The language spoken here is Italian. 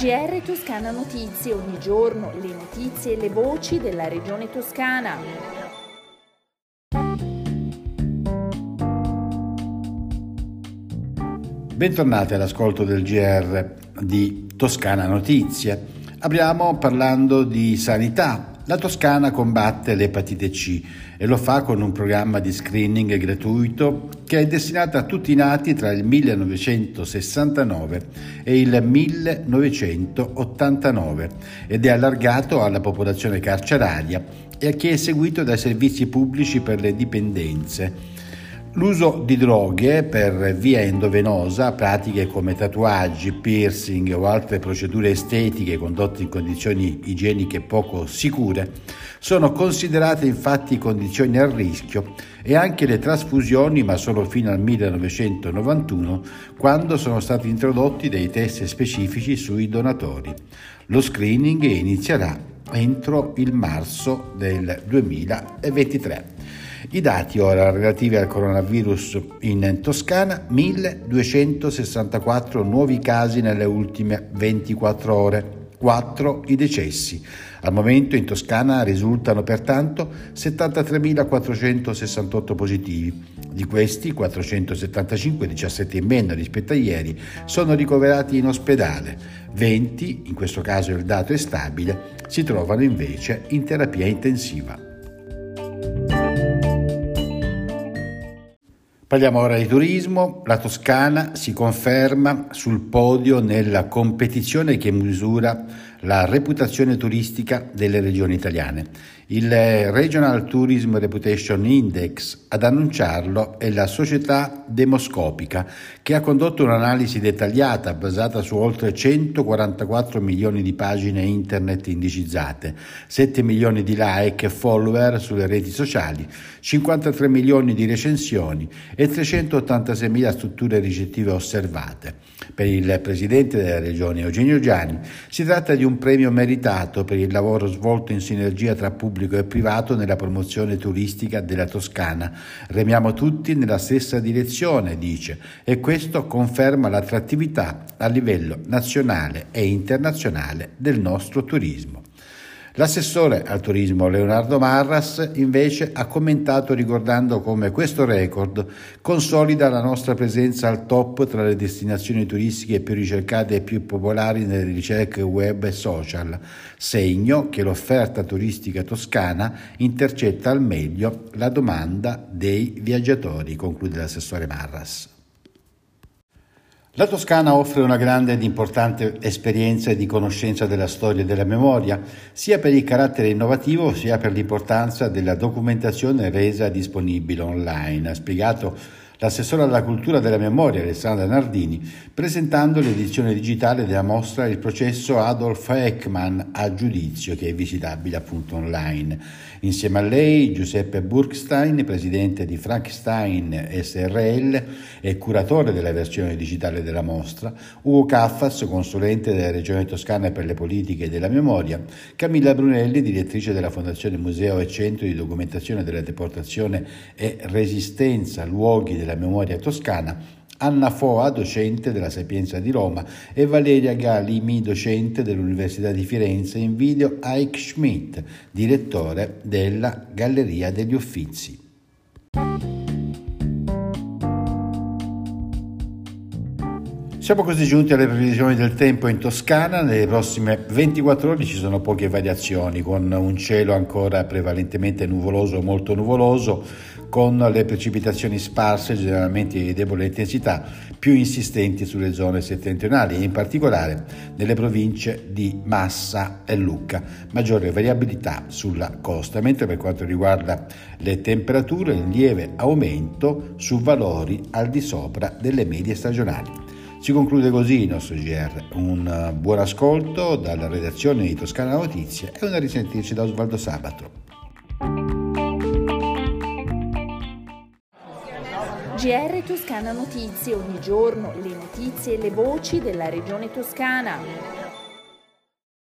GR Toscana Notizie, ogni giorno le notizie e le voci della regione toscana. Bentornati all'ascolto del GR di Toscana Notizie. Apriamo parlando di sanità. La Toscana combatte l'epatite C e lo fa con un programma di screening gratuito che è destinato a tutti i nati tra il 1969 e il 1989 ed è allargato alla popolazione carceraria e a chi è seguito dai servizi pubblici per le dipendenze L'uso di droghe per via endovenosa, pratiche come tatuaggi, piercing o altre procedure estetiche condotte in condizioni igieniche poco sicure, sono considerate infatti condizioni a rischio e anche le trasfusioni, ma solo fino al 1991, quando sono stati introdotti dei test specifici sui donatori. Lo screening inizierà entro il marzo del 2023. I dati ora relativi al coronavirus in Toscana, 1264 nuovi casi nelle ultime 24 ore. 4 i decessi. Al momento in Toscana risultano pertanto 73.468 positivi. Di questi 475, 17 in meno rispetto a ieri, sono ricoverati in ospedale. 20, in questo caso il dato è stabile, si trovano invece in terapia intensiva. Parliamo ora di turismo. La Toscana si conferma sul podio nella competizione che misura la reputazione turistica delle regioni italiane. Il Regional Tourism Reputation Index ad annunciarlo è la società demoscopica che ha condotto un'analisi dettagliata basata su oltre 144 milioni di pagine internet indicizzate, 7 milioni di like e follower sulle reti sociali, 53 milioni di recensioni e 386 mila strutture ricettive osservate. Per il presidente della regione Eugenio Gianni si tratta di un premio meritato per il lavoro svolto in sinergia tra pubblico e privato nella promozione turistica della Toscana. Remiamo tutti nella stessa direzione, dice, e questo conferma l'attrattività a livello nazionale e internazionale del nostro turismo. L'assessore al turismo Leonardo Marras invece ha commentato ricordando come questo record consolida la nostra presenza al top tra le destinazioni turistiche più ricercate e più popolari nelle ricerche web e social, segno che l'offerta turistica toscana intercetta al meglio la domanda dei viaggiatori, conclude l'assessore Marras. La Toscana offre una grande ed importante esperienza di conoscenza della storia e della memoria, sia per il carattere innovativo sia per l'importanza della documentazione resa disponibile online, ha spiegato l'assessore alla cultura della memoria Alessandra Nardini, presentando l'edizione digitale della mostra Il processo Adolf Ekman a giudizio, che è visitabile appunto online. Insieme a lei Giuseppe Burkstein, presidente di Frankenstein SRL e curatore della versione digitale della mostra, Ugo Caffas, consulente della Regione Toscana per le politiche della memoria, Camilla Brunelli, direttrice della Fondazione Museo e Centro di Documentazione della Deportazione e Resistenza, luoghi della memoria toscana, Anna Foa, docente della Sapienza di Roma, e Valeria Galimi, docente dell'Università di Firenze, in video Ike Schmidt, direttore della Galleria degli Uffizi. Siamo così giunti alle previsioni del tempo in Toscana. Nelle prossime 24 ore ci sono poche variazioni, con un cielo ancora prevalentemente nuvoloso o molto nuvoloso, con le precipitazioni sparse, generalmente di debole intensità, più insistenti sulle zone settentrionali e in particolare nelle province di Massa e Lucca. Maggiore variabilità sulla costa, mentre per quanto riguarda le temperature, un lieve aumento su valori al di sopra delle medie stagionali. Si conclude così il nostro GR. Un eh, buon ascolto dalla redazione di Toscana Notizie e una risentirci da Osvaldo Sabato. GR Toscana Notizie, ogni giorno le notizie e le voci della regione toscana.